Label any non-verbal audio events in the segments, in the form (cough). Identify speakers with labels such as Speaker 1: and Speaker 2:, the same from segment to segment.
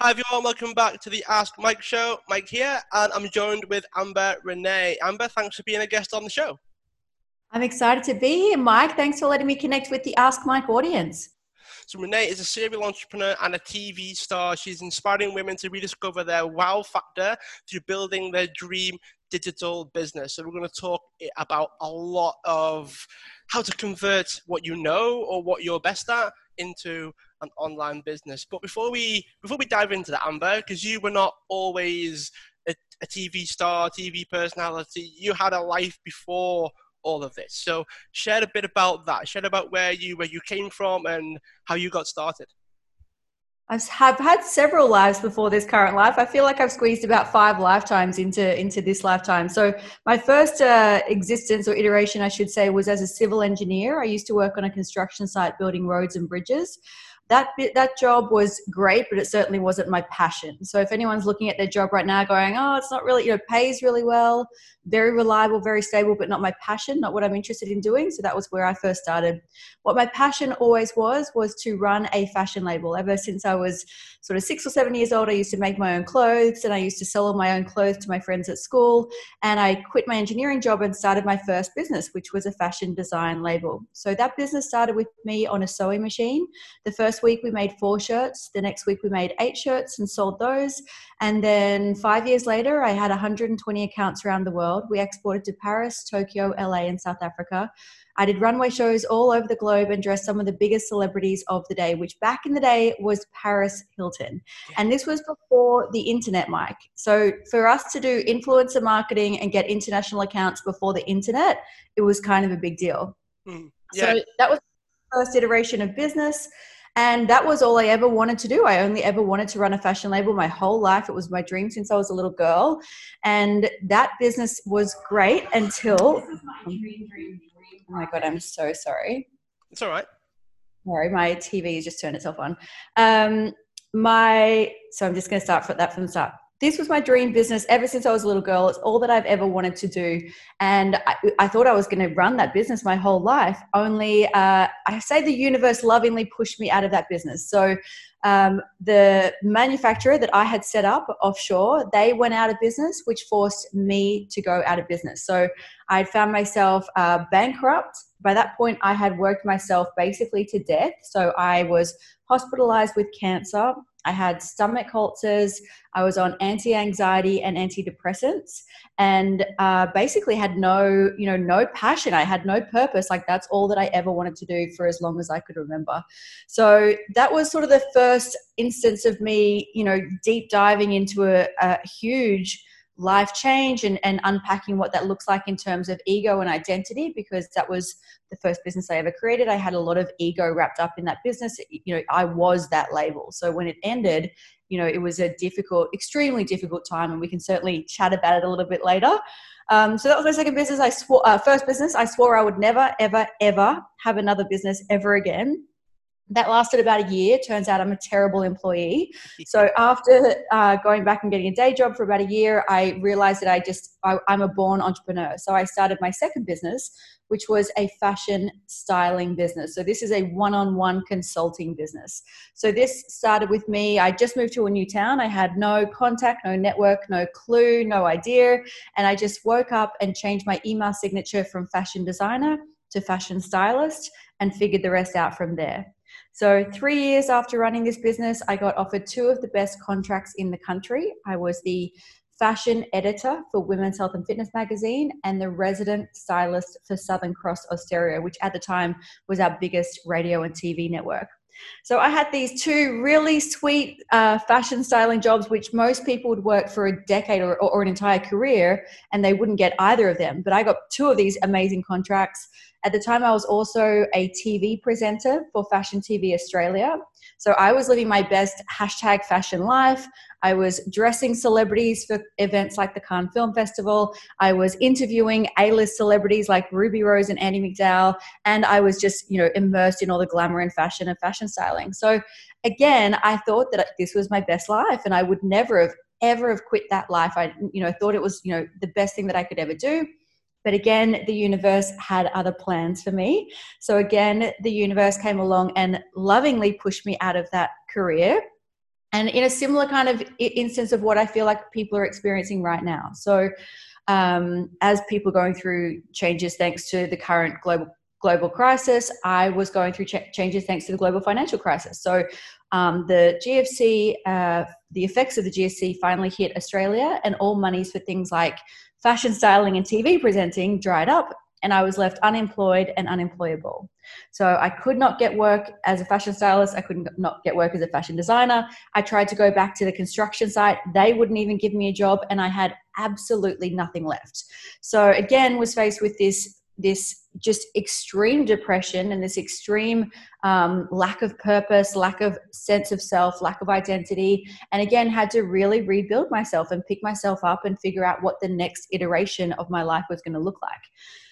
Speaker 1: Hi everyone, welcome back to the Ask Mike show. Mike here, and I'm joined with Amber Renae. Amber, thanks for being a guest on the show.
Speaker 2: I'm excited to be here, Mike. Thanks for letting me connect with the Ask Mike audience.
Speaker 1: So Renae is a serial entrepreneur and a TV star. She's inspiring women to rediscover their wow factor through building their dream digital business. So we're going to talk about a lot of how to convert what you know or what you're best at into an online business. But before we before we dive into that, Amber, because you were not always a, a TV star, TV personality, you had a life before all of this. So share a bit about that. Share about where you where you came from and how you got started.
Speaker 2: I've had several lives before this current life. I feel like I've squeezed about five lifetimes into into this lifetime. So my first uh, existence or iteration, I should say, was as a civil engineer. I used to work on a construction site building roads and bridges that bit, that job was great, but it certainly wasn't my passion. So if anyone's looking at their job right now, going, "Oh, it's not really," you know, pays really well, very reliable, very stable, but not my passion, not what I'm interested in doing. So that was where I first started. What my passion always was was to run a fashion label. Ever since I was sort of six or seven years old, I used to make my own clothes, and I used to sell all my own clothes to my friends at school. And I quit my engineering job and started my first business, which was a fashion design label. So that business started with me on a sewing machine. The first week we made four shirts. The next week we made eight shirts and sold those. And then five years later, I had 120 accounts around the world. We exported to Paris, Tokyo, LA, and South Africa. I did runway shows all over the globe and dressed some of the biggest celebrities of the day, which back in the day was Paris Hilton. And this was before the internet, Mike. So for us to do influencer marketing and get international accounts before the internet, it was kind of a big deal. Mm, yeah. So that was the first iteration of business. And that was all I ever wanted to do. I only ever wanted to run a fashion label my whole life. It was my dream since I was a little girl. And that business was great until. Oh my God, I'm so sorry.
Speaker 1: It's all right.
Speaker 2: Sorry, my TV has just turned itself on. Um, my so I'm just going to start for that from the start this was my dream business ever since I was a little girl. It's all that I've ever wanted to do. And I, I thought I was going to run that business my whole life. Only uh, I say the universe lovingly pushed me out of that business. So um, the manufacturer that I had set up offshore, they went out of business, which forced me to go out of business. So I found myself uh, bankrupt. By that point, I had worked myself basically to death. So I was hospitalized with cancer. I had stomach ulcers. I was on anti-anxiety and antidepressants, and uh, basically had no, you know, no passion. I had no purpose. Like that's all that I ever wanted to do for as long as I could remember. So that was sort of the first instance of me, you know, deep diving into a, a huge life change and, and unpacking what that looks like in terms of ego and identity because that was the first business I ever created. I had a lot of ego wrapped up in that business. You know, I was that label. So when it ended, you know, it was a difficult, extremely difficult time, and we can certainly chat about it a little bit later. Um, so that was my second business. I swore, uh, first business. I swore I would never, ever, ever have another business ever again that lasted about a year. Turns out I'm a terrible employee. So after uh, going back and getting a day job for about a year, I realized that I just I, I'm a born entrepreneur. So I started my second business, which was a fashion styling business. So this is a one-on-one consulting business. So this started with me. I just moved to a new town. I had no contact, no network, no clue, no idea, and I just woke up and changed my email signature from fashion designer to fashion stylist and figured the rest out from there. So, three years after running this business, I got offered two of the best contracts in the country. I was the fashion editor for Women's Health and Fitness magazine and the resident stylist for Southern Cross Austereo, which at the time was our biggest radio and TV network. So I had these two really sweet uh, fashion styling jobs, which most people would work for a decade or, or, an entire career, and they wouldn't get either of them. But I got two of these amazing contracts. At the time, I was also a TV presenter for Fashion TV Australia. So I was living my best hashtag fashion life. I was dressing celebrities for events like the Cannes Film Festival. I was interviewing A-list celebrities like Ruby Rose and Andie MacDowell. and I was just, you know, immersed in all the glamour and fashion and fashion styling. So again, I thought that this was my best life, and I would never have ever have quit that life. I, you know, thought it was, you know, the best thing that I could ever do. But again, the universe had other plans for me. So again, the universe came along and lovingly pushed me out of that career and in a similar kind of instance of what I feel like people are experiencing right now. So, um, as people going through changes thanks to the current global global crisis, I was going through ch- changes thanks to the global financial crisis. So, um, the GFC, uh, the effects of the GFC finally hit Australia, and all monies for things like fashion styling and TV presenting dried up, and I was left unemployed and unemployable. So I could not get work as a fashion stylist. I could not not get work as a fashion designer. I tried to go back to the construction site. They wouldn't even give me a job, and I had absolutely nothing left. So again, was faced with this this just extreme depression and this extreme um, lack of purpose, lack of sense of self, lack of identity, and again had to really rebuild myself and pick myself up and figure out what the next iteration of my life was going to look like.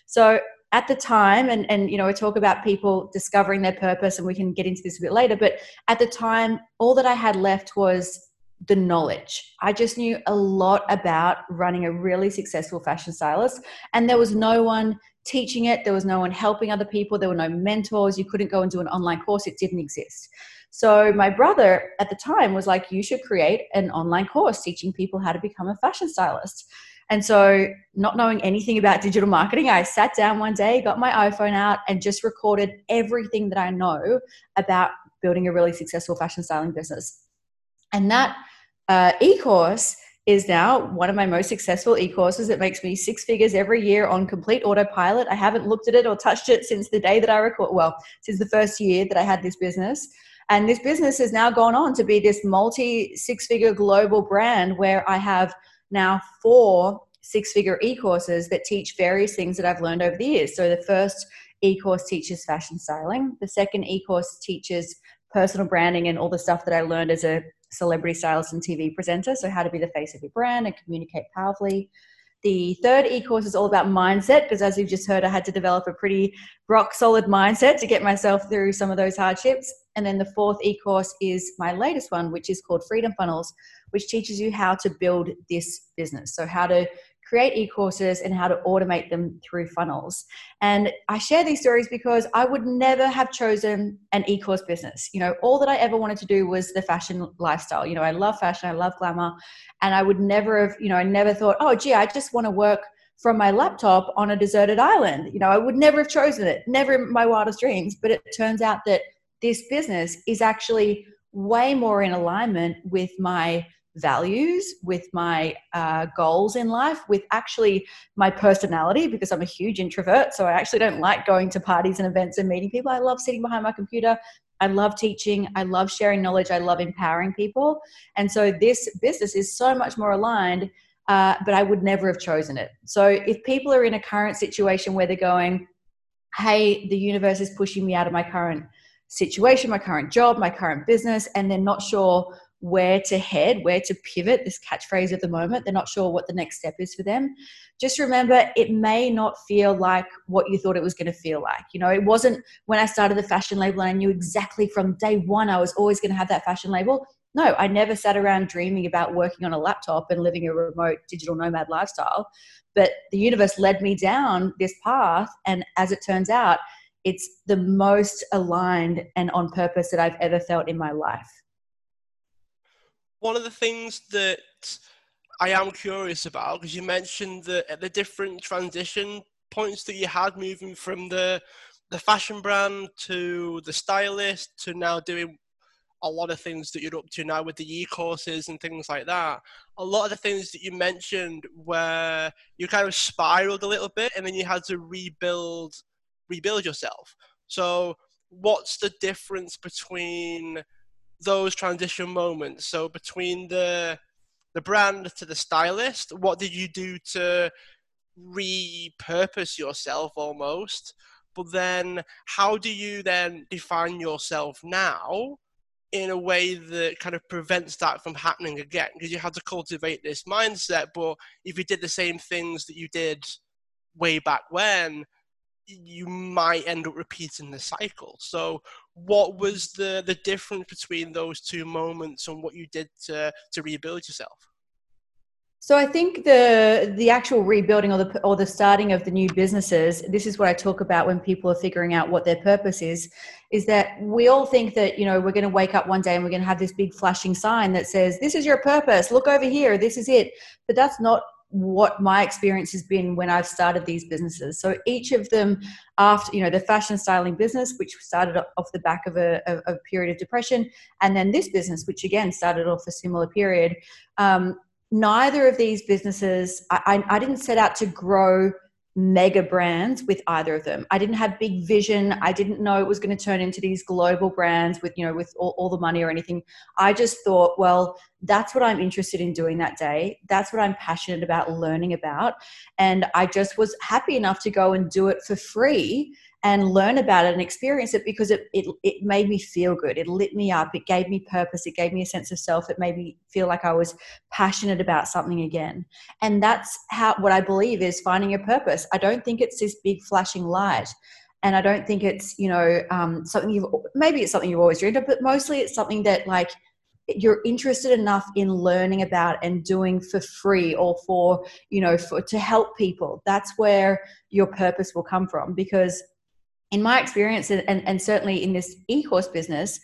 Speaker 2: So at the time, and, and you know, we talk about people discovering their purpose, and we can get into this a bit later, but at the time, all that I had left was the knowledge. I just knew a lot about running a really successful fashion stylist, and there was no one teaching it, there was no one helping other people, there were no mentors, you couldn't go and do an online course, it didn't exist. So, my brother at the time was like, You should create an online course teaching people how to become a fashion stylist. And so, not knowing anything about digital marketing, I sat down one day, got my iPhone out, and just recorded everything that I know about building a really successful fashion styling business. And that uh, e course is now one of my most successful e courses. It makes me six figures every year on complete autopilot. I haven't looked at it or touched it since the day that I record, well, since the first year that I had this business. And this business has now gone on to be this multi six figure global brand where I have now four six figure e courses that teach various things that I've learned over the years. So the first e course teaches fashion styling, the second e course teaches personal branding and all the stuff that I learned as a celebrity stylist and TV presenter. So, how to be the face of your brand and communicate powerfully. The third e course is all about mindset because, as you've just heard, I had to develop a pretty rock solid mindset to get myself through some of those hardships. And then the fourth e course is my latest one, which is called Freedom Funnels, which teaches you how to build this business. So, how to create e-courses and how to automate them through funnels. And I share these stories because I would never have chosen an e-course business. You know, all that I ever wanted to do was the fashion lifestyle. You know, I love fashion, I love glamour, and I would never have, you know, I never thought, "Oh, gee, I just want to work from my laptop on a deserted island." You know, I would never have chosen it. Never in my wildest dreams, but it turns out that this business is actually way more in alignment with my values, with my uh, goals in life, with actually my personality, because I'm a huge introvert. So I actually don't like going to parties and events and meeting people. I love sitting behind my computer. I love teaching. I love sharing knowledge. I love empowering people. And so this business is so much more aligned, uh, but I would never have chosen it. So if people are in a current situation where they're going, hey, the universe is pushing me out of my current situation, my current job, my current business, and they're not sure where to head, where to pivot, this catchphrase at the moment. They're not sure what the next step is for them. Just remember, it may not feel like what you thought it was going to feel like. You know, it wasn't when I started the fashion label and I knew exactly from day one I was always going to have that fashion label. No, I never sat around dreaming about working on a laptop and living a remote digital nomad lifestyle. But the universe led me down this path. And as it turns out, it's the most aligned and on purpose that I've ever felt in my life
Speaker 1: one of the things that I am curious about because you mentioned the the different transition points that you had moving from the the fashion brand to the stylist to now doing a lot of things that you're up to now with the e-courses and things like that. A lot of the things that you mentioned where you kind of spiraled a little bit and then you had to rebuild rebuild yourself. So what's the difference between those transition moments. So between the the brand to the stylist, what did you do to repurpose yourself almost? But then how do you then define yourself now in a way that kind of prevents that from happening again? Because you had to cultivate this mindset, but if you did the same things that you did way back when, you might end up repeating the cycle. So, what was the the difference between those two moments and what you did to to rebuild yourself?
Speaker 2: So I think the the actual rebuilding or the or the starting of the new businesses, this is what I talk about when people are figuring out what their purpose is, is that we all think that, you know, we're going to wake up one day and we're going to have this big flashing sign that says, "This is your purpose. Look over here. This is it." But that's not what my experience has been when I've started these businesses. So each of them, after you know the fashion styling business, which started off the back of a, a, a period of depression, and then this business, which again started off a similar period. Um, neither of these businesses, I, I, I didn't set out to grow mega brands with either of them. I didn't have big vision. I didn't know it was going to turn into these global brands with, you know, with all, all, the money or anything. I just thought, well, that's what I'm interested in doing that day. That's what I'm passionate about learning about. And I just was happy enough to go and do it for free and learn about it and experience it because it, it, it made me feel good. It lit me up. It gave me purpose. It gave me a sense of self. It made me feel like I was passionate about something again. And that's how what I believe is finding a purpose. I don't think it's this big flashing light. And I don't think it's, you know, um, something you've, maybe it's something you've always dreamed of, but mostly it's something that like you're interested enough in learning about and doing for free or for, you know, for, to help people. That's where your purpose will come from because in my experience and, and certainly in this e-course business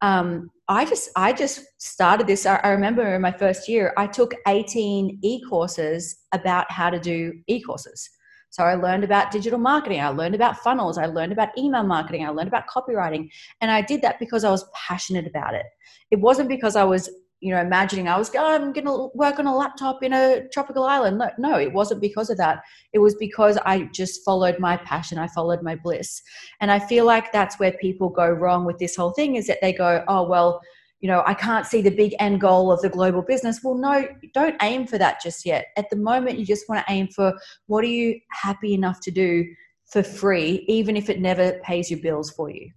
Speaker 2: um, i just i just started this I, I remember in my first year i took 18 e-courses about how to do e-courses so I learned about digital marketing. I learned about funnels. I learned about email marketing. I learned about copywriting. And I did that because I was passionate about it. It wasn't because I was you know, imagining I was oh, I'm going to work on a laptop in a tropical island. No, no, it wasn't because of that. It was because I just followed my passion. I followed my bliss. And I feel like that's where people go wrong with this whole thing is that they go, oh, well, you know, I can't see the big end goal of the global business. Well, no, don't aim for that just yet. At the moment, you just want to aim for what are you happy enough to do for free, even if it never pays your bills for you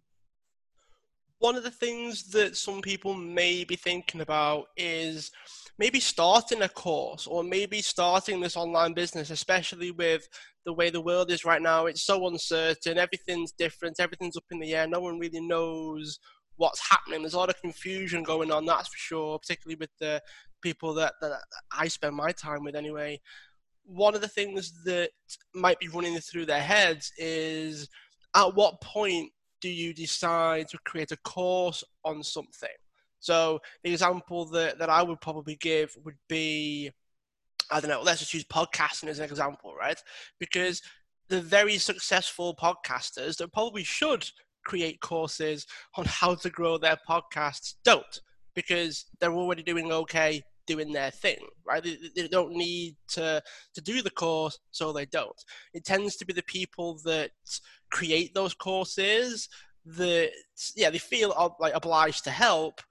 Speaker 1: one of the things that some people may be thinking about is maybe starting a course or maybe starting this online business, especially with the way the world is right now. It's so uncertain, everything's different, everything's up in the air, no one really knows what's happening. There's a lot of confusion going on, that's for sure, particularly with the people that, that I spend my time with anyway. One of the things that might be running through their heads is at what point do you decide to create a course on something? So the example that, that I would probably give would be, I don't know, let's just use podcasting as an example, right? Because the very successful podcasters that probably should create courses on how to grow their podcasts don't because they're already doing okay doing their thing, right? They, they, don't need to to do the course, so they don't. It tends to be the people that create those courses that yeah they feel like obliged to help,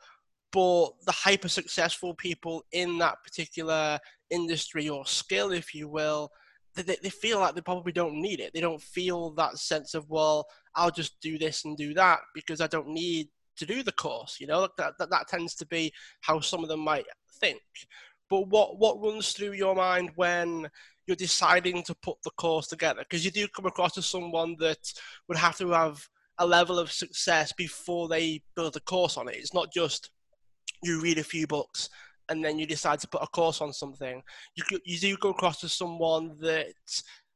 Speaker 1: but the hyper successful people in that particular industry or skill, if you will, they, they feel like they probably don't need it. They don't feel that sense of well, I'll just do this and do that because I don't need to do the course. You know, that, that, that tends to be how some of them might think. But what, what runs through your mind when you're deciding to put the course together? Because you do come across as someone that would have to have a level of success before they build a course on it. It's not just you read a few books and then you decide to put a course on something. You, you do go across as someone that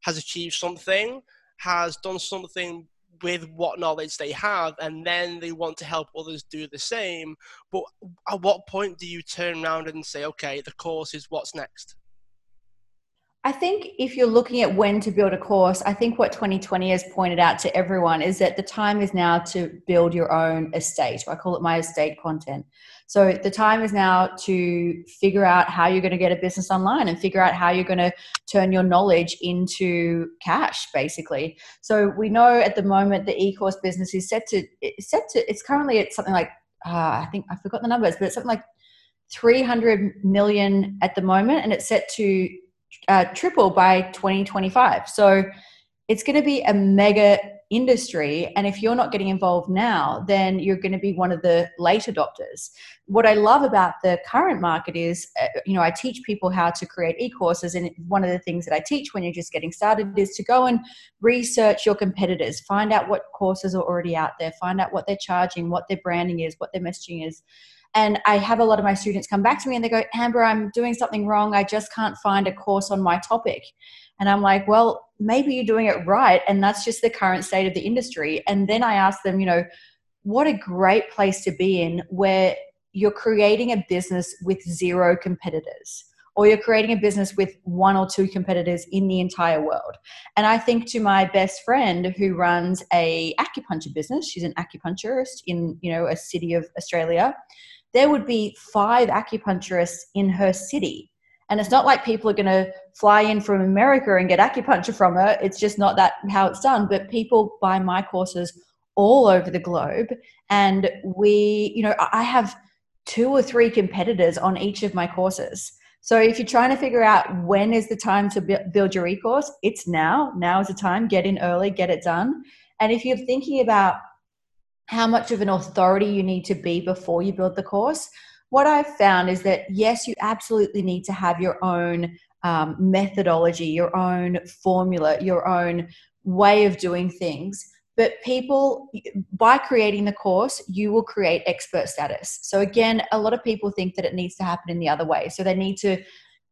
Speaker 1: has achieved something, has done something with what knowledge they have and then they want to help others do the same but at what point do you turn around and say okay the course is what's next
Speaker 2: I think if you're looking at when to build a course, I think what 2020 has pointed out to everyone is that the time is now to build your own estate. I call it my estate content. So the time is now to figure out how you're going to get a business online and figure out how you're going to turn your knowledge into cash, basically. So we know at the moment the e-course business is set to it's set to it's currently at something like uh, I think I forgot the numbers, but it's something like 300 million at the moment, and it's set to uh, triple by 2025. So it's going to be a mega industry. And if you're not getting involved now, then you're going to be one of the late adopters. What I love about the current market is, uh, you know, I teach people how to create e courses. And one of the things that I teach when you're just getting started is to go and research your competitors, find out what courses are already out there, find out what they're charging, what their branding is, what their messaging is And I have a lot of my students come back to me and they go, Amber, I'm doing something wrong. I just can't find a course on my topic. And I'm like, well, maybe you're doing it right. And that's just the current state of the industry. And then I ask them, you know, what a great place to be in where you're creating a business with zero competitors or you're creating a business with one or two competitors in the entire world. And I think to my best friend who runs a acupuncture business, she's an acupuncturist in, you know, a city of Australia, there would be five acupuncturists in her city. And it's not like people are going to fly in from America and get acupuncture from her. It's just not that how it's done. But people buy my courses all over the globe. And we, you know, I have two or three competitors on each of my courses. So if you're trying to figure out when is the time to build your e-course, it's now. Now is the time. Get in early, get it done. And if you're thinking about how much of an authority you need to be before you build the course, what I've found is that yes, you absolutely need to have your own um, methodology, your own formula, your own way of doing things. But people by creating the course you will create expert status. So again a lot of people think that it needs to happen in the other way. So they need to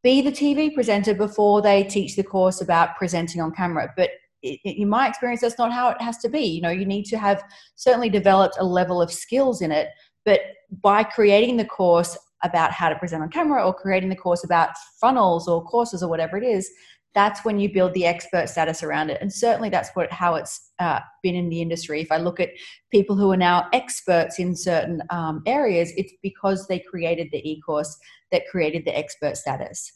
Speaker 2: be the tv presenter before they teach the course about presenting on camera. But in my experience that's not how it has to be you know you need to have certainly developed a level of skills in it but by creating the course about how to present on camera or creating the course about funnels or courses or whatever it is that's when you build the expert status around it. And certainly that's what how it's uh, been in the industry. If I look at people who are now experts in certain um, areas, it's because they created the e-course that created the expert status.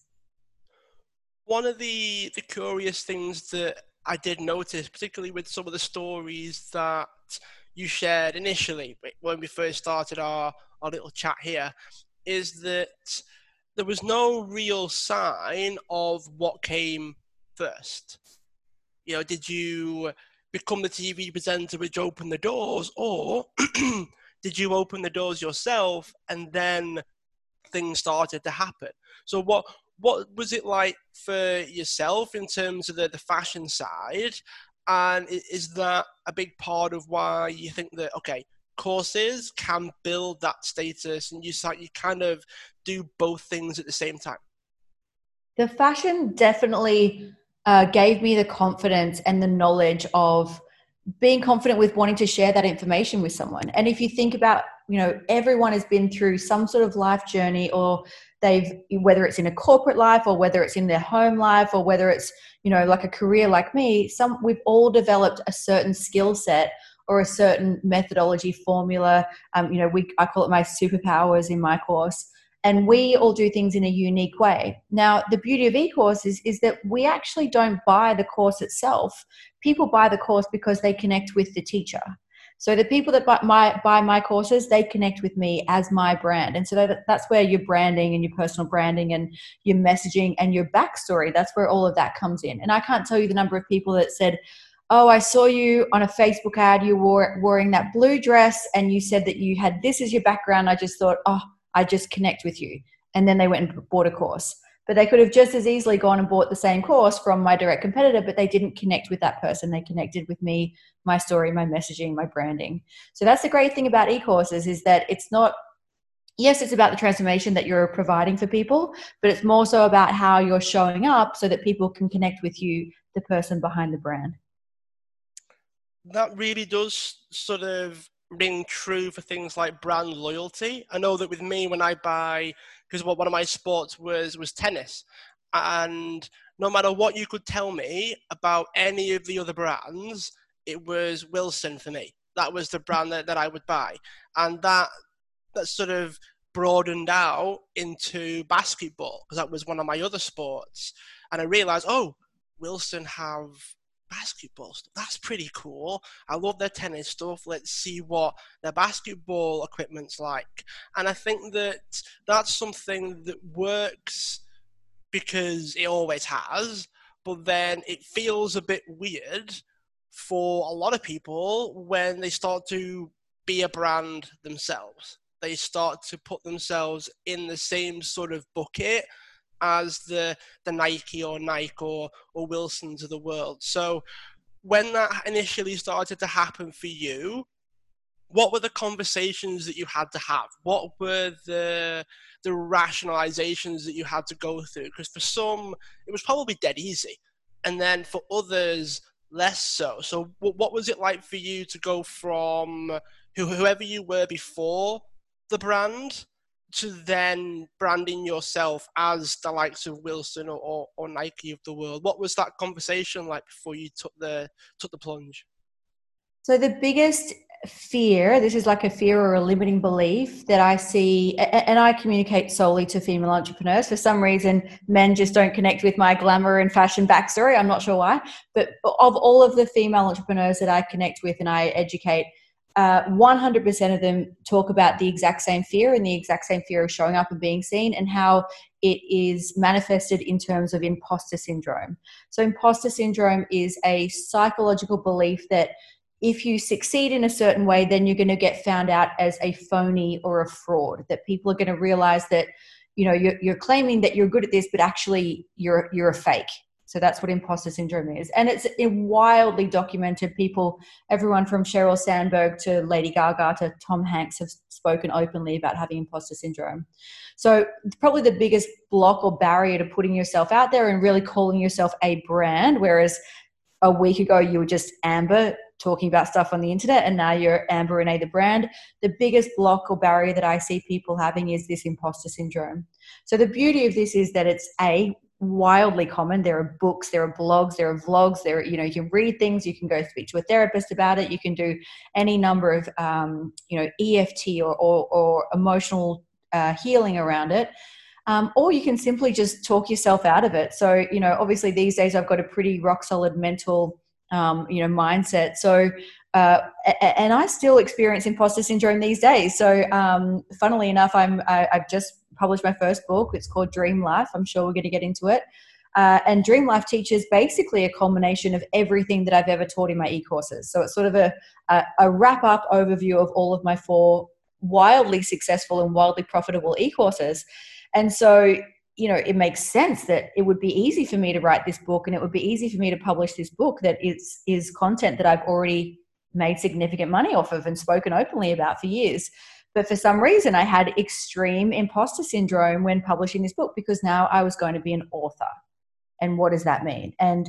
Speaker 1: One of the the curious things that I did notice, particularly with some of the stories that you shared initially when we first started our, our little chat here, is that there was no real sign of what came first. You know, did you become the TV presenter which opened the doors, or (clears throat) did you open the doors yourself and then things started to happen? So, what what was it like for yourself in terms of the, the fashion side? And is that a big part of why you think that okay, courses can build that status and you you kind of do both things at the same time
Speaker 2: the fashion definitely uh, gave me the confidence and the knowledge of being confident with wanting to share that information with someone and if you think about you know everyone has been through some sort of life journey or they've whether it's in a corporate life or whether it's in their home life or whether it's you know like a career like me some we've all developed a certain skill set or a certain methodology formula. Um, you know, we I call it my superpowers in my course. And we all do things in a unique way. Now, the beauty of e-course is, is that we actually don't buy the course itself. People buy the course because they connect with the teacher. So the people that buy my, buy my courses, they connect with me as my brand. And so that, that's where your branding and your personal branding and your messaging and your backstory, that's where all of that comes in. And I can't tell you the number of people that said, oh, I saw you on a Facebook ad, you wore wearing that blue dress, and you said that you had this as your background. I just thought, oh, I just connect with you. And then they went and bought a course. But they could have just as easily gone and bought the same course from my direct competitor, but they didn't connect with that person. They connected with me, my story, my messaging, my branding. So that's the great thing about e-courses is that it's not yes, it's about the transformation that you're providing for people, but it's more so about how you're showing up so that people can connect with you, the person behind the brand
Speaker 1: that really does sort of ring true for things like brand loyalty. I know that with me, when I buy, because one of my sports was was tennis, and no matter what you could tell me about any of the other brands, it was Wilson for me. That was the brand that, that I would buy, and that that sort of broadened out into basketball because that was one of my other sports, and I realized, oh, Wilson have basketball stuff. That's pretty cool. I love their tennis stuff. Let's see what their basketball equipment's like. And I think that that's something that works because it always has, but then it feels a bit weird for a lot of people when they start to be a brand themselves. They start to put themselves in the same sort of bucket as the the Nike or Nike or, or Wilsons of the world. So when that initially started to happen for you, what were the conversations that you had to have? What were the the rationalizations that you had to go through? Because for some, it was probably dead easy, and then for others, less so. So, what was it like for you to go from whoever you were before the brand to then branding yourself as the likes of Wilson or, or, or, Nike of the world? What was that conversation like before you took the took the plunge?
Speaker 2: So the biggest fear this is like a fear or a limiting belief that i see and i communicate solely to female entrepreneurs for some reason men just don't connect with my glamour and fashion backstory i'm not sure why but of all of the female entrepreneurs that i connect with and i educate uh, 100% of them talk about the exact same fear and the exact same fear of showing up and being seen and how it is manifested in terms of imposter syndrome. So, imposter syndrome is a psychological belief that if you succeed in a certain way, then you're going to get found out as a phony or a fraud. That people are going to realize that, you know, you're, you're claiming that you're good at this, but actually you're you're a fake. So that's what imposter syndrome is, and it's wildly documented. People, everyone from Sheryl Sandberg to Lady Gaga to Tom Hanks have spoken openly about having imposter syndrome. So probably the biggest block or barrier to putting yourself out there and really calling yourself a brand, whereas a week ago you were just Amber talking about stuff on the internet and now you're Amber Renae the brand. The biggest block or barrier that I see people having is this imposter syndrome. So the beauty of this is that it's a wildly common. There are books, there are blogs, there are vlogs. There, you know, you can read things. You can go speak to a therapist about it. You can do any number of, um, you know, EFT or, or, or emotional uh, healing around it. Um, or you can simply just talk yourself out of it. So, you know, obviously these days I've got a pretty rock solid mental um, you know mindset so uh, and I still experience imposter syndrome these days. So, um, funnily enough, I'm I, have just published my first book. It's called Dream Life. I'm sure we're going to get into it. Uh, and Dream Life teaches basically a culmination of everything that I've ever taught in my e-courses. So it's sort of a, a, a wrap up overview of all of my four wildly successful and wildly profitable e-courses. And so you know it makes sense that it would be easy for me to write this book and it would be easy for me to publish this book that is is content that I've already made significant money off of and spoken openly about for years but for some reason I had extreme imposter syndrome when publishing this book because now I was going to be an author and what does that mean and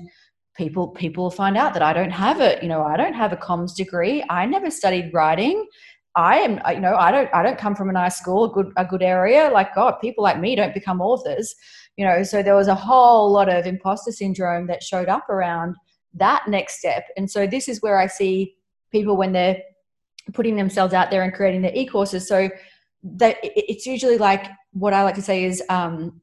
Speaker 2: people people find out that I don't have it you know I don't have a comms degree I never studied writing I am, you know, I don't, I don't come from a nice school, a good, a good area. Like God, people like me don't become authors, you know. So there was a whole lot of imposter syndrome that showed up around that next step. And so this is where I see people when they're putting themselves out there and creating their e-courses. So that it's usually like what I like to say is um,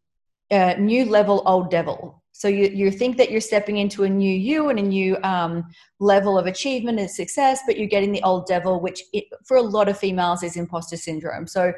Speaker 2: new level, old devil. So you, you think that you're stepping into a new you and a new um, level of achievement and success, but you're getting the old devil, which it, for a lot of females is imposter syndrome. So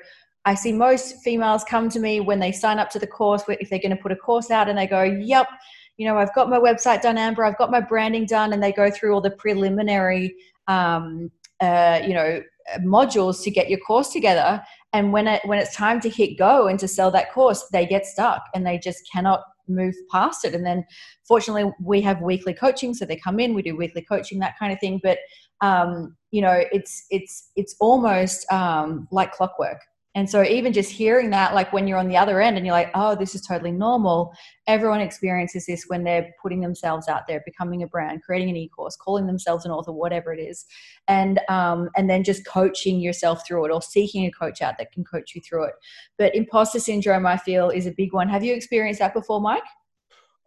Speaker 2: I see most females come to me when they sign up to the course, if they're going to put a course out and they go, yep, you know, I've got my website done, Amber, I've got my branding done, and they go through all the preliminary, um, uh, you know, modules to get your course together. And when it when it's time to hit go and to sell that course, they get stuck and they just cannot move past it. And then fortunately we have weekly coaching. So they come in, we do weekly coaching, that kind of thing. But um, you know, it's it's it's almost um, like clockwork. And so even just hearing that, like when you're on the other end and you're like, oh, this is totally normal. Everyone experiences this when they're putting themselves out there, becoming a brand, creating an e-course, calling themselves an author, whatever it is, and um, and then just coaching yourself through it or seeking a coach out that can coach you through it. But imposter syndrome, I feel, is a big one. Have you experienced that before, Mike?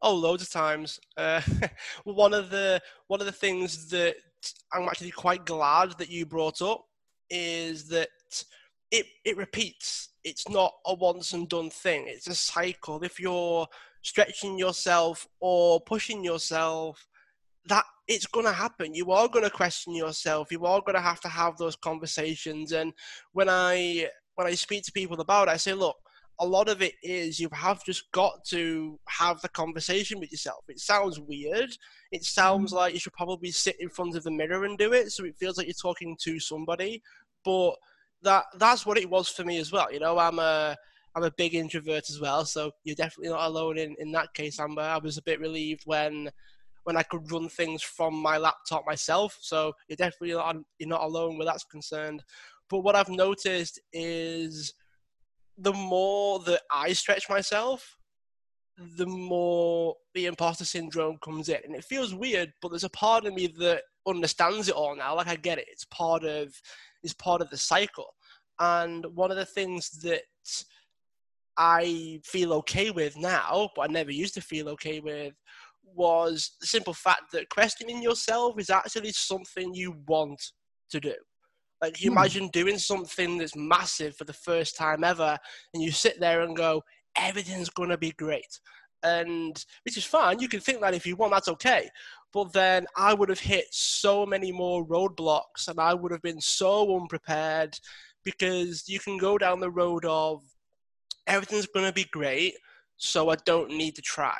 Speaker 1: Oh, loads of times. Uh, (laughs) one of the one of the things that I'm actually quite glad that you brought up is that it it repeats. It's not a once and done thing. It's a cycle. If you're stretching yourself or pushing yourself, that it's going to happen. You are going to question yourself. You are going to have to have those conversations. And when I when I speak to people about it, I say, look, a lot of it is you have just got to have the conversation with yourself. It sounds weird. It sounds mm-hmm. like you should probably sit in front of the mirror and do it, so it feels like you're talking to somebody. But that that's what it was for me as well. You know, I'm a I'm a big introvert as well, so you're definitely not alone in, in that case, Amber. I was a bit relieved when when I could run things from my laptop myself. So you're definitely not, you're not alone where that's concerned. But what I've noticed is the more that I stretch myself, the more the imposter syndrome comes in. And it feels weird, but there's a part of me that understands it all now. Like I get it. It's part of it's part of the cycle. And one of the things that I feel okay with now, but I never used to feel okay with, was the simple fact that questioning yourself is actually something you want to do. Like you hmm. imagine doing something that's massive for the first time ever, and you sit there and go, everything's gonna be great. And which is fine, you can think that if you want, that's okay. But then I would have hit so many more roadblocks and I would have been so unprepared because you can go down the road of everything's gonna be great, so I don't need to try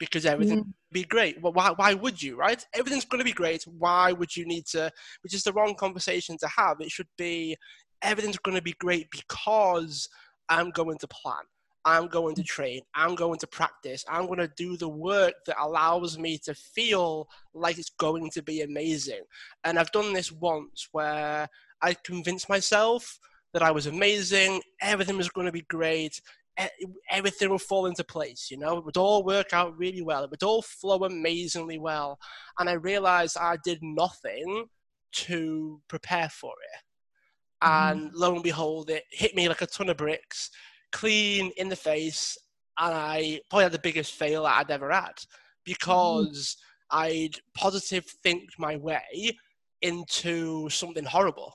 Speaker 1: because everything mm. be great. Well, why, why would you, right? Everything's going to be great. Why would you need to? Which is the wrong conversation to have. It should be everything's going to be great because I'm going to plan. I'm going to train. I'm going to practice. I'm going to do the work that allows me to feel like it's going to be amazing. And I've done this once where I convinced myself that I was amazing, everything was going to be great, everything would fall into place, you know, it would all work out really well, it would all flow amazingly well. And I realized I did nothing to prepare for it. Mm-hmm. And lo and behold, it hit me like a ton of bricks, clean in the face. And I probably had the biggest fail that I'd ever had because mm-hmm. I'd positive think my way into something horrible.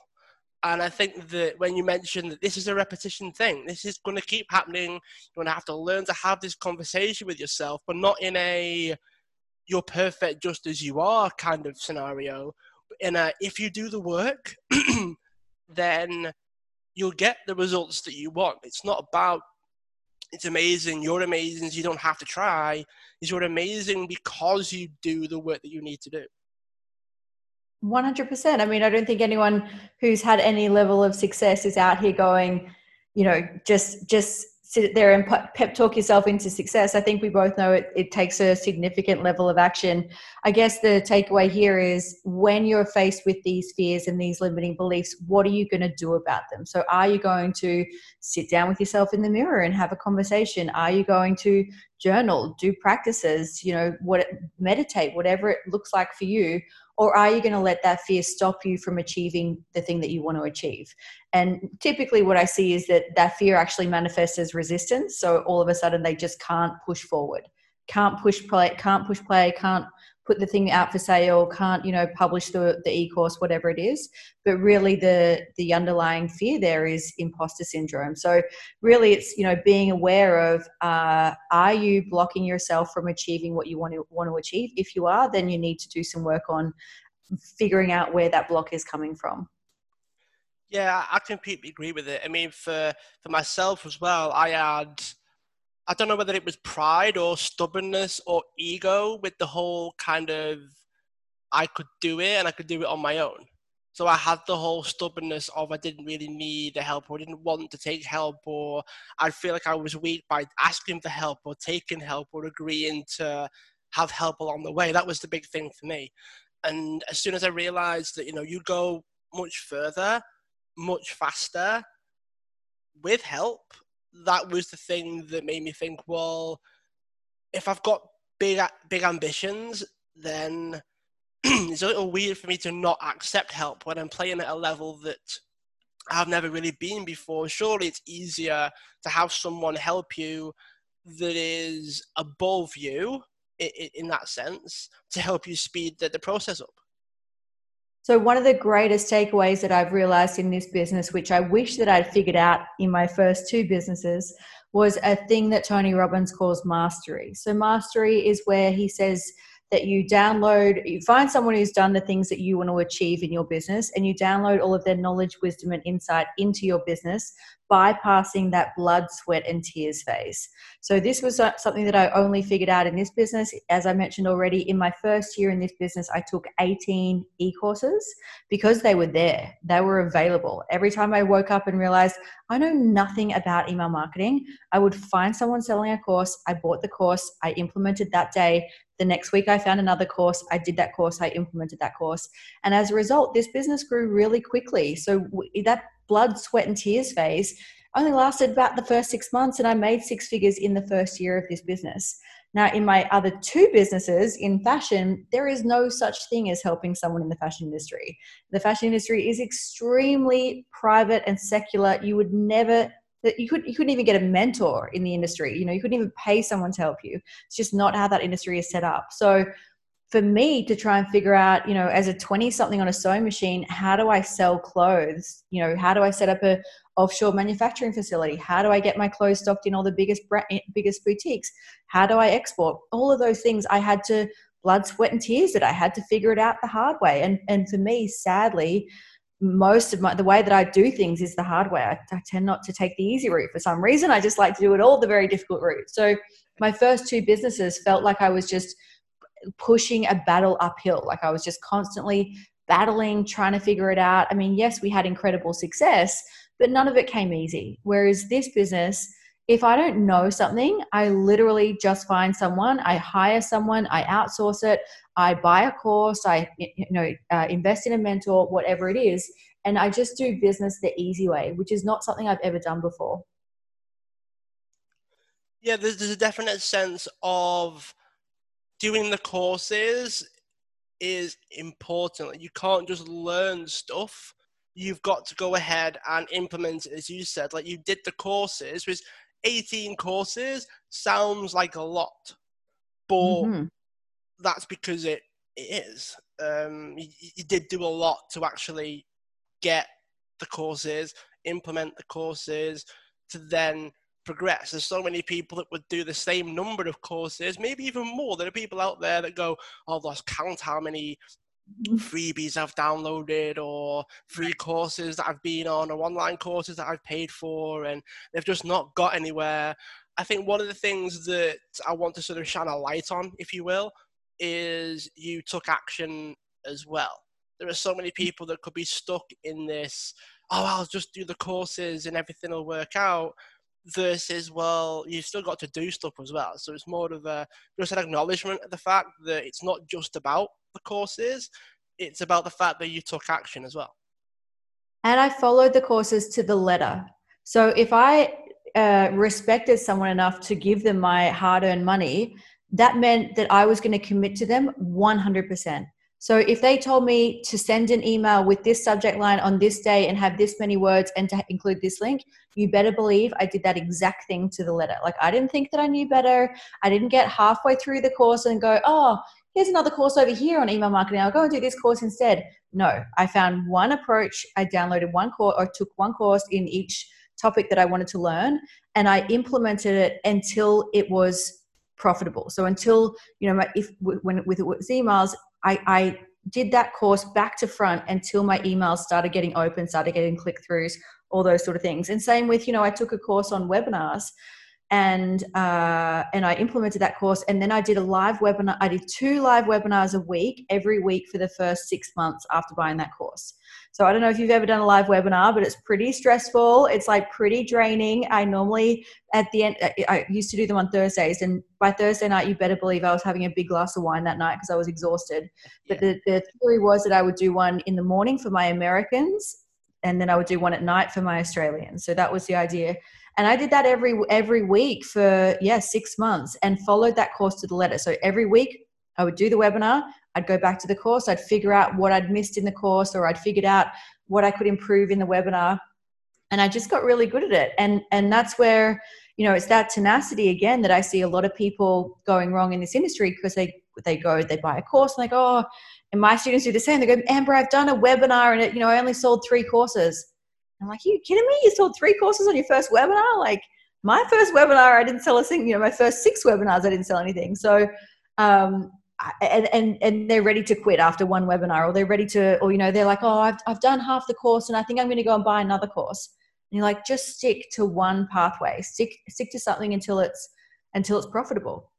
Speaker 1: And I think that when you mentioned that this is a repetition thing, this is going to keep happening. You're going to have to learn to have this conversation with yourself, but not in a you're perfect just as you are kind of scenario. In a if you do the work, (clears throat) then you'll get the results that you want. It's not about it's amazing, you're amazing, you don't have to try. Is you're amazing because you do the work that you need to do.
Speaker 2: 100%. I mean, I don't think anyone who's had any level of success is out here going, you know, just just sit there and pep talk yourself into success. I think we both know it, it takes a significant level of action. I guess the takeaway here is when you're faced with these fears and these limiting beliefs, what are you going to do about them? So, are you going to sit down with yourself in the mirror and have a conversation? Are you going to journal, do practices, you know, what meditate, whatever it looks like for you? or are you going to let that fear stop you from achieving the thing that you want to achieve and typically what i see is that that fear actually manifests as resistance so all of a sudden they just can't push forward can't push play can't push play can't put the thing out for sale can't you know publish the, the e-course whatever it is. But really the the underlying fear there is imposter syndrome. So really it's you know being aware of uh, are you blocking yourself from achieving what you want to want to achieve? If you are then you need to do some work on figuring out where that block is coming from.
Speaker 1: Yeah i completely agree with it. I mean for for myself as well i had I don't know whether it was pride or stubbornness or ego with the whole kind of I could do it and I could do it on my own. So I had the whole stubbornness of I didn't really need the help or didn't want to take help or I'd feel like I was weak by asking for help or taking help or agreeing to have help along the way. That was the big thing for me. And as soon as I realized that, you know, you go much further, much faster with help that was the thing that made me think, well, if I've got big big ambitions, then (clears throat) it's a little weird for me to not accept help when I'm playing at a level that I've never really been before. Surely it's easier to have someone help you that is above you in, that sense to help you speed the process up.
Speaker 2: So, one of the greatest takeaways that I've realized in this business, which I wish that I'd figured out in my first two businesses, was a thing that Tony Robbins calls mastery. So, mastery is where he says, that you download, you find someone who's done the things that you want to achieve in your business, and you download all of their knowledge, wisdom, and insight into your business, bypassing that blood, sweat, and tears phase. So, this was uh, something that I only figured out in this business. As I mentioned already, in my first year in this business, I took 18 e courses because they were there, they were available. Every time I woke up and realized I know nothing about email marketing, I would find someone selling a course, I bought the course, I implemented that day The next week, I found another course. I did that course. I implemented that course. And as a result, this business grew really quickly. So that blood, sweat, and tears phase only lasted about the first six months, and I made six figures in the first year of this business. Now, in my other two businesses in fashion, there is no such thing as helping someone in the fashion industry. The fashion industry is extremely private and secular. You would never that you could you couldn't even get a mentor in the industry. You know, you couldn't even pay someone to help you. It's just not how that industry is set up. So for me to try and figure out, you know, as a 20 something on a sewing machine, how do I sell clothes? You know, how do I set up a offshore manufacturing facility? How do I get my clothes stocked in all the biggest eh, biggest boutiques? How do I export? All of those things I had to blood, sweat and tears that I had to figure it out the hard way. And and for me, sadly, most of my the way that I do things is the hard way. I, I tend not to take the easy route for some reason. I just like to do it all the very difficult route. So my first two businesses felt like I was just pushing a battle uphill. Like I was just constantly battling, trying to figure it out. I mean, yes, we had incredible success, but none of it came easy. Whereas this business, if I don't know something, I literally just find someone, I hire someone, I outsource it, I buy a course, I you know uh, invest in a mentor, whatever it is, and I just do business the easy way, which is not something I've ever done before.
Speaker 1: Yeah, there's, there's a definite sense of doing the courses is important. You can't just learn stuff. You've got to go ahead and implement it, as you said. Like you did the courses, which 18 courses sounds like a lot, but mm-hmm. that's because it, it is. Um, you, you did do a lot to actually get the courses, implement the courses, to then progress. There's so many people that would do the same number of courses, maybe even more. There are people out there that go, oh, let's count how many freebies I've downloaded or free courses that I've been on or online courses that I've paid for and they've just not got anywhere. I think one of the things that I want to sort of shine a light on, if you will, is you took action as well. There are so many mm. people that could be stuck in this, oh, I'll just do the courses and everything will work out versus well you've still got to do stuff as well so it's more of a just an acknowledgement of the fact that it's not just about the courses it's about the fact that you took action as well
Speaker 2: and i followed the courses to the letter so if i uh, respected someone enough to give them my hard-earned money that meant that i was going to commit to them 100% so if they told me to send an email with this subject line on this day and have this many words and to include this link, you better believe I did that exact thing to the letter. Like I didn't think that I knew better. I didn't get halfway through the course and go, oh, here's another course over here on email marketing. I'll go and do this course instead. No, I found one approach. I downloaded one course or took one course in each topic that I wanted to learn and I implemented it until it was profitable. So until, you know, if when with, emails, I, I did that course back to front until my emails started getting open, started getting click throughs, all those sort of things. And same with, you know, I took a course on webinars and uh, and I implemented that course. And then I did a live webinar. I did two live webinars a week, every week for the first six months after buying that course. So I don't know if you've ever done a live webinar, but it's pretty stressful. It's like pretty draining. I normally at the end, I used to do them on Thursdays, and by Thursday night, you better believe I was having a big glass of wine that night because I was exhausted. But the, the theory was that I would do one in the morning for my Americans, and then I would do one at night for my Australians. So that was the idea and i did that every every week for yeah six months and followed that course to the letter. So every week i would do the webinar i'd go back to the course i'd figure out what i'd missed in the course or i'd figured out what i could improve in the webinar. And i just got really good at it. And and that's where you know it's that tenacity again that i see a lot of people going wrong in this industry because they they go they buy a course and they go oh and my students do the same. They go amber i've done a webinar and it you know i only sold three courses I'm like, you kidding me? You sold three courses on your first webinar? Like my first webinar, I didn't sell a thing. You know, my first six webinars, I didn't sell anything. So, um, and, and, and they're ready to quit after one webinar or they're ready to, or, you know, they're like, oh, I've, I've done half the course and I think I'm going to go and buy another course. And you're like, just stick to one pathway, stick, stick to something until it's, until it's profitable.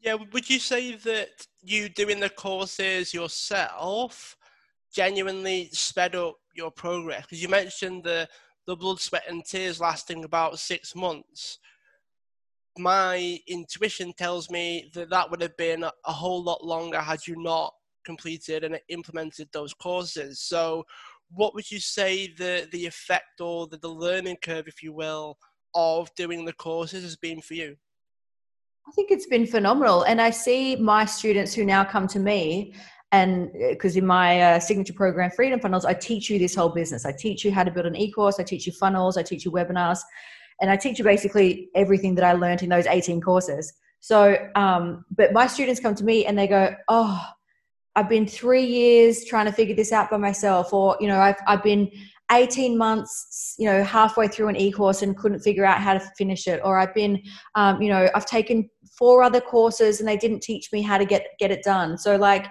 Speaker 1: Yeah. Would you say that you doing the courses yourself genuinely sped up your progress? Because you mentioned the the blood, sweat, and tears lasting about six months. my intuition tells me that that would have been a whole lot longer had you not completed and implemented those courses. So, what would you say the the effect or the, the learning curve, if you will, of doing the courses has been for you?
Speaker 2: I think it's been phenomenal, and I see my students who now come to me and because uh, in my uh, signature program freedom funnels i teach you this whole business. I teach you how to build an e-course i teach you funnels i teach you webinars and i teach you basically everything that i learned in those 18 courses. So um, but my students come to me and they go oh i've been three years trying to figure this out by myself or you know i've, I've been 18 months you know halfway through an e-course and couldn't figure out how to finish it or i've been um, you know i've taken four other courses and they didn't teach me how to get get it done. So like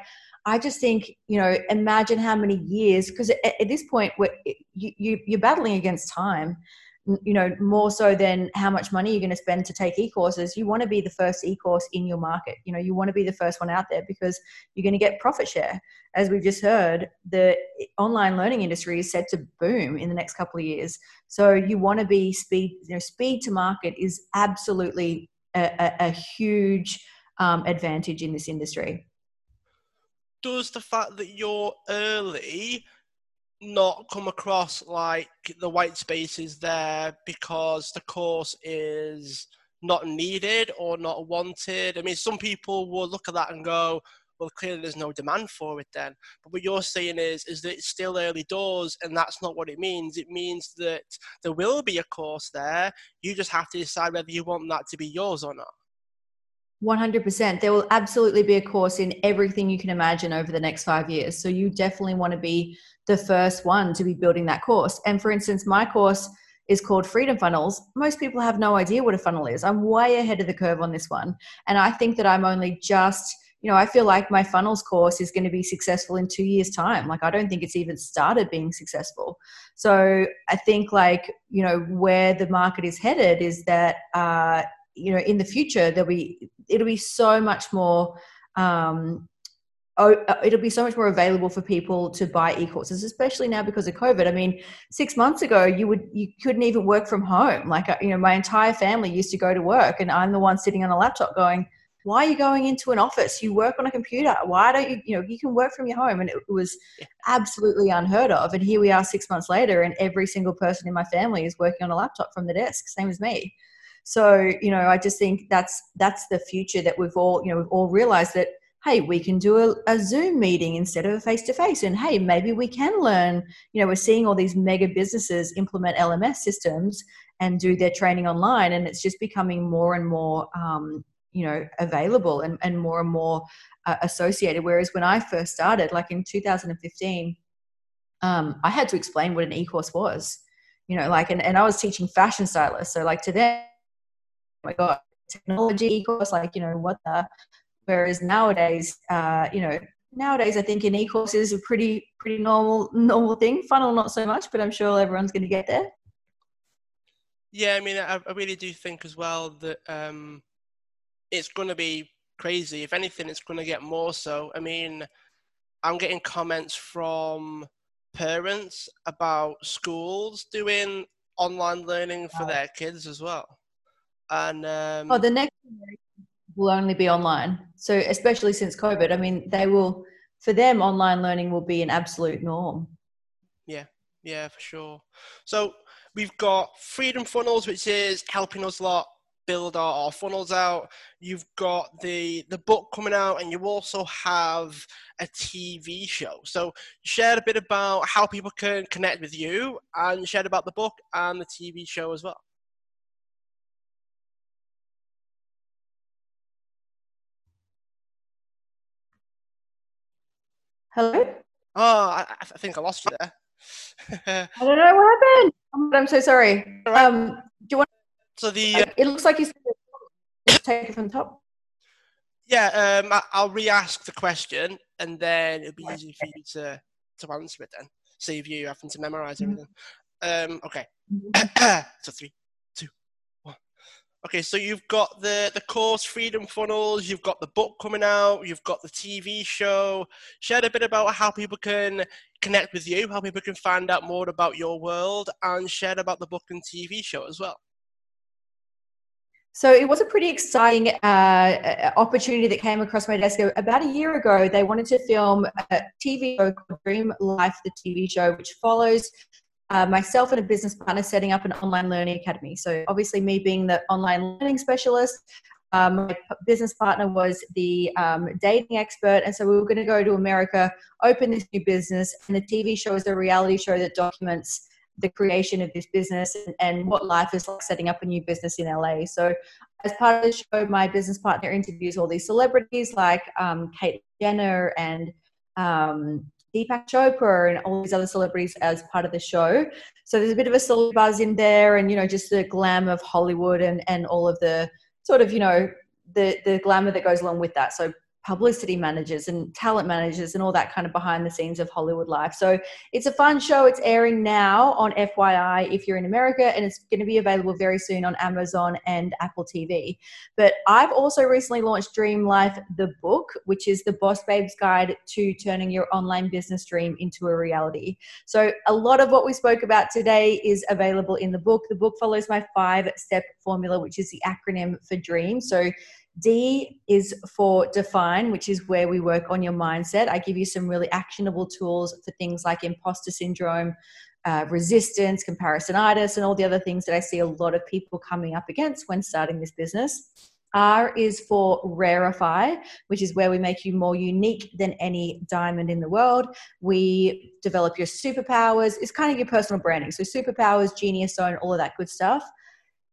Speaker 2: I just think, you know, imagine how many years, because at, at, this point, you, you, you're battling against time, you know, more so than how much money you're going to spend to take e-courses. You want to be the first e-course in your market. You know, you want to be the first one out there because you're going to get profit share. As we've just heard, the online learning industry is set to boom in the next couple of years. So you want to be speed, you know, speed to market is absolutely a, a, a huge um, advantage in this industry
Speaker 1: does the fact that you're early not come across like the white space is there because the course is not needed or not wanted? I mean, some people will look at that and go, well, clearly there's no demand for it then. But what you're saying is, is that it's still early doors, and that's not what it means. It means that there will be a course there. You just have to decide whether you want that to be yours or not.
Speaker 2: 100%. There will absolutely be a course in everything you can imagine over the next five years. So you definitely want to be the first one to be building that course. And for instance, my course is called Freedom Funnels. Most people have no idea what a funnel is. I'm way ahead of the curve on this one. And I think that I'm only just, you know, I feel like my funnels course is going to be successful in two years' time. Like, I don't think it's even started being successful. So I think, like, you know, where the market is headed is that, uh, you know in the future there'll be it'll be so much more um, oh, it'll be so much more available for people to buy e-courses especially now because of covid. I mean six months ago you would you couldn't even work from home. Like uh, you know my entire family used to go to work and i'm the one sitting on a laptop going why are you going into an office? You work on a computer. Why don't you you know you can work from your home. And it was absolutely unheard of. And here we are six months later and every single person in my family is working on a laptop from the desk same as me so, you know, I just think that's that's the future that we've all, you know, we've all realized that hey, we can do a, a Zoom meeting instead of a face to face. And hey, maybe we can learn. You know, we're seeing all these mega businesses implement LMS systems and do their training online, and it's just becoming more and more, um, you know, available and, and more and more uh, associated. Whereas when I first started, like in 2015, um, I had to explain what an e course was. You know, like, and, and I was teaching fashion stylists. So, like, to them, my god technology course like you know what the whereas nowadays uh, you know nowadays i think an e-course is a pretty pretty normal normal thing. Funnel not so much but i'm sure everyone's going to get there.
Speaker 1: Yeah i mean i, I really do think as well that um, it's going to be crazy. If anything it's going to get more so. I mean i'm getting comments from parents about schools doing online learning for their kids as well and um,
Speaker 2: oh, the next will only be online. So especially since COVID, I mean, they will for them online learning will be an absolute norm.
Speaker 1: Yeah, yeah, for sure. So we've got Freedom Funnels, which is helping us a lot build our, our, funnels out. You've got the the book coming out, and you also have a TV show. So share a bit about how people can connect with you, and share about the book and the TV show as well.
Speaker 2: Hello?
Speaker 1: Oh, I, I think I lost you there. (laughs)
Speaker 2: I don't know what happened. I'm so sorry. Right. Um, do you want?
Speaker 1: So the uh,
Speaker 2: it looks like you take it from the top.
Speaker 1: Yeah, um, I, will re-ask the question, and then it'll be easy for you to to answer it. Then save you having to memorize mm-hmm. everything. Um, okay. Mm-hmm. (coughs) so three, Okay, so you've got the the course Freedom Funnels, you've got the book coming out, you've got the TV show. Share a bit about how people can connect with you, how people can find out more about your world, and share about the book and TV show as well.
Speaker 2: So it was a pretty exciting uh, opportunity that came across my desk about a year ago. They wanted to film a TV show called Dream Life, the TV show, which follows uh, myself and a business partner setting up an online learning academy. So obviously, me being the online learning specialist, um, my business partner was the um, dating expert, and so we were going to go to America, open this new business, and the TV show is a reality show that documents the creation of this business and, and, what life is like setting up a new business in LA. So, as part of the show, my business partner interviews all these celebrities like um, Kate Jenner and um, Deepak Chopra and all these other celebrities as part of the show. So there's a bit of a celebrity buzz in there, and you know, just the glam of Hollywood and and all of the sort of you know the the glamour that goes along with that. So publicity managers and talent managers and all that kind of behind the scenes of Hollywood life. So it's a fun show. It's airing now on FYI if you're in America, and it's going to be available very soon on Amazon and Apple TV. But I've also recently launched Dream Life, the book, which is the Boss Babes Guide to Turning Your Online Business Dream into a Reality. So a lot of what we spoke about today is available in the book. The book follows my five step formula, which is the acronym for DREAM. So D is for define, which is where we work on your mindset. I give you some really actionable tools for things like imposter syndrome, uh, resistance, comparisonitis, and all the other things that I see a lot of people coming up against when starting this business. R is for rarefy, which is where we make you more unique than any diamond in the world. We develop your superpowers. It's kind of your personal branding. So superpowers, genius zone, all of that good stuff.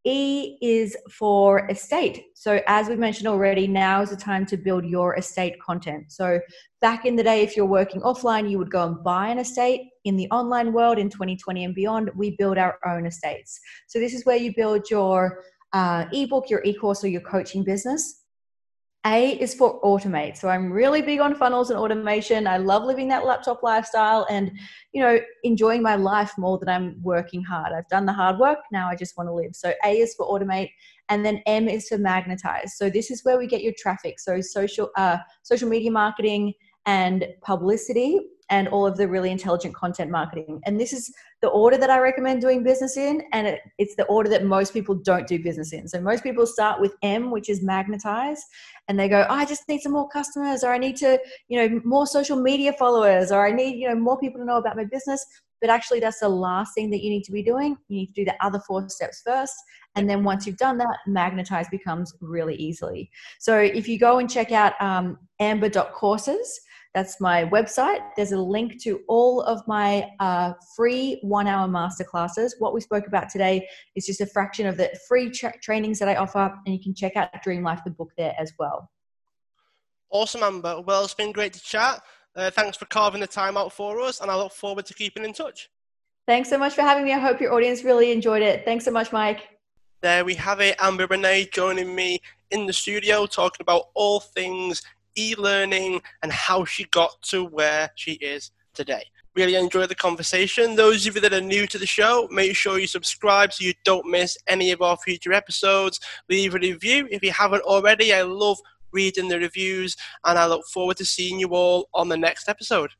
Speaker 2: E is for estate. So, as we mentioned already, now is the time to build your estate content. So, back in the day, if you're working offline, you would go and buy an estate. In the online world, in 2020 and beyond, we build our own estates. So, this is where you build your uh, ebook, your e course, or your coaching business. A is for automate. So I'm really big on funnels and automation. I love living that laptop lifestyle and, you know, enjoying my life more than I'm working hard. I've done the hard work. Now I just want to live. So A is for automate and then M is for magnetize. So this is where we get your traffic. So social, uh, social media marketing and publicity and all of the really intelligent content marketing. And this is the order that I recommend doing business in, and it, it's the order that most people don't do business in. So most people start with M, which is magnetize, and they go, oh, I just need some more customers, or I need to, you know, more social media followers, or I need, you know, more people to know about my business. But actually, that's the last thing that you need to be doing. You need to do the other four steps first. And then once you've done that, magnetize becomes really easily. So if you go and check out um, amber.courses, that's my website. There's a link to all of my uh, free one hour masterclasses. What we spoke about today is just a fraction of the free tra- trainings that I offer, and you can check out Dream Life, the book, there as well.
Speaker 1: Awesome, Amber. Well, it's been great to chat. Uh, thanks for carving the time out for us, and I look forward to keeping in touch.
Speaker 2: Thanks so much for having me. I hope your audience really enjoyed it. Thanks so much, Mike.
Speaker 1: There we have it. Amber Renae joining me in the studio talking about all things e-learning and how she got to where she is today. Really enjoyed the conversation. Those of you that are new to the show, make sure you subscribe so you don't miss any of our future episodes. Leave a review if you haven't already. I love reading the reviews and I look forward to seeing you all on the next episode.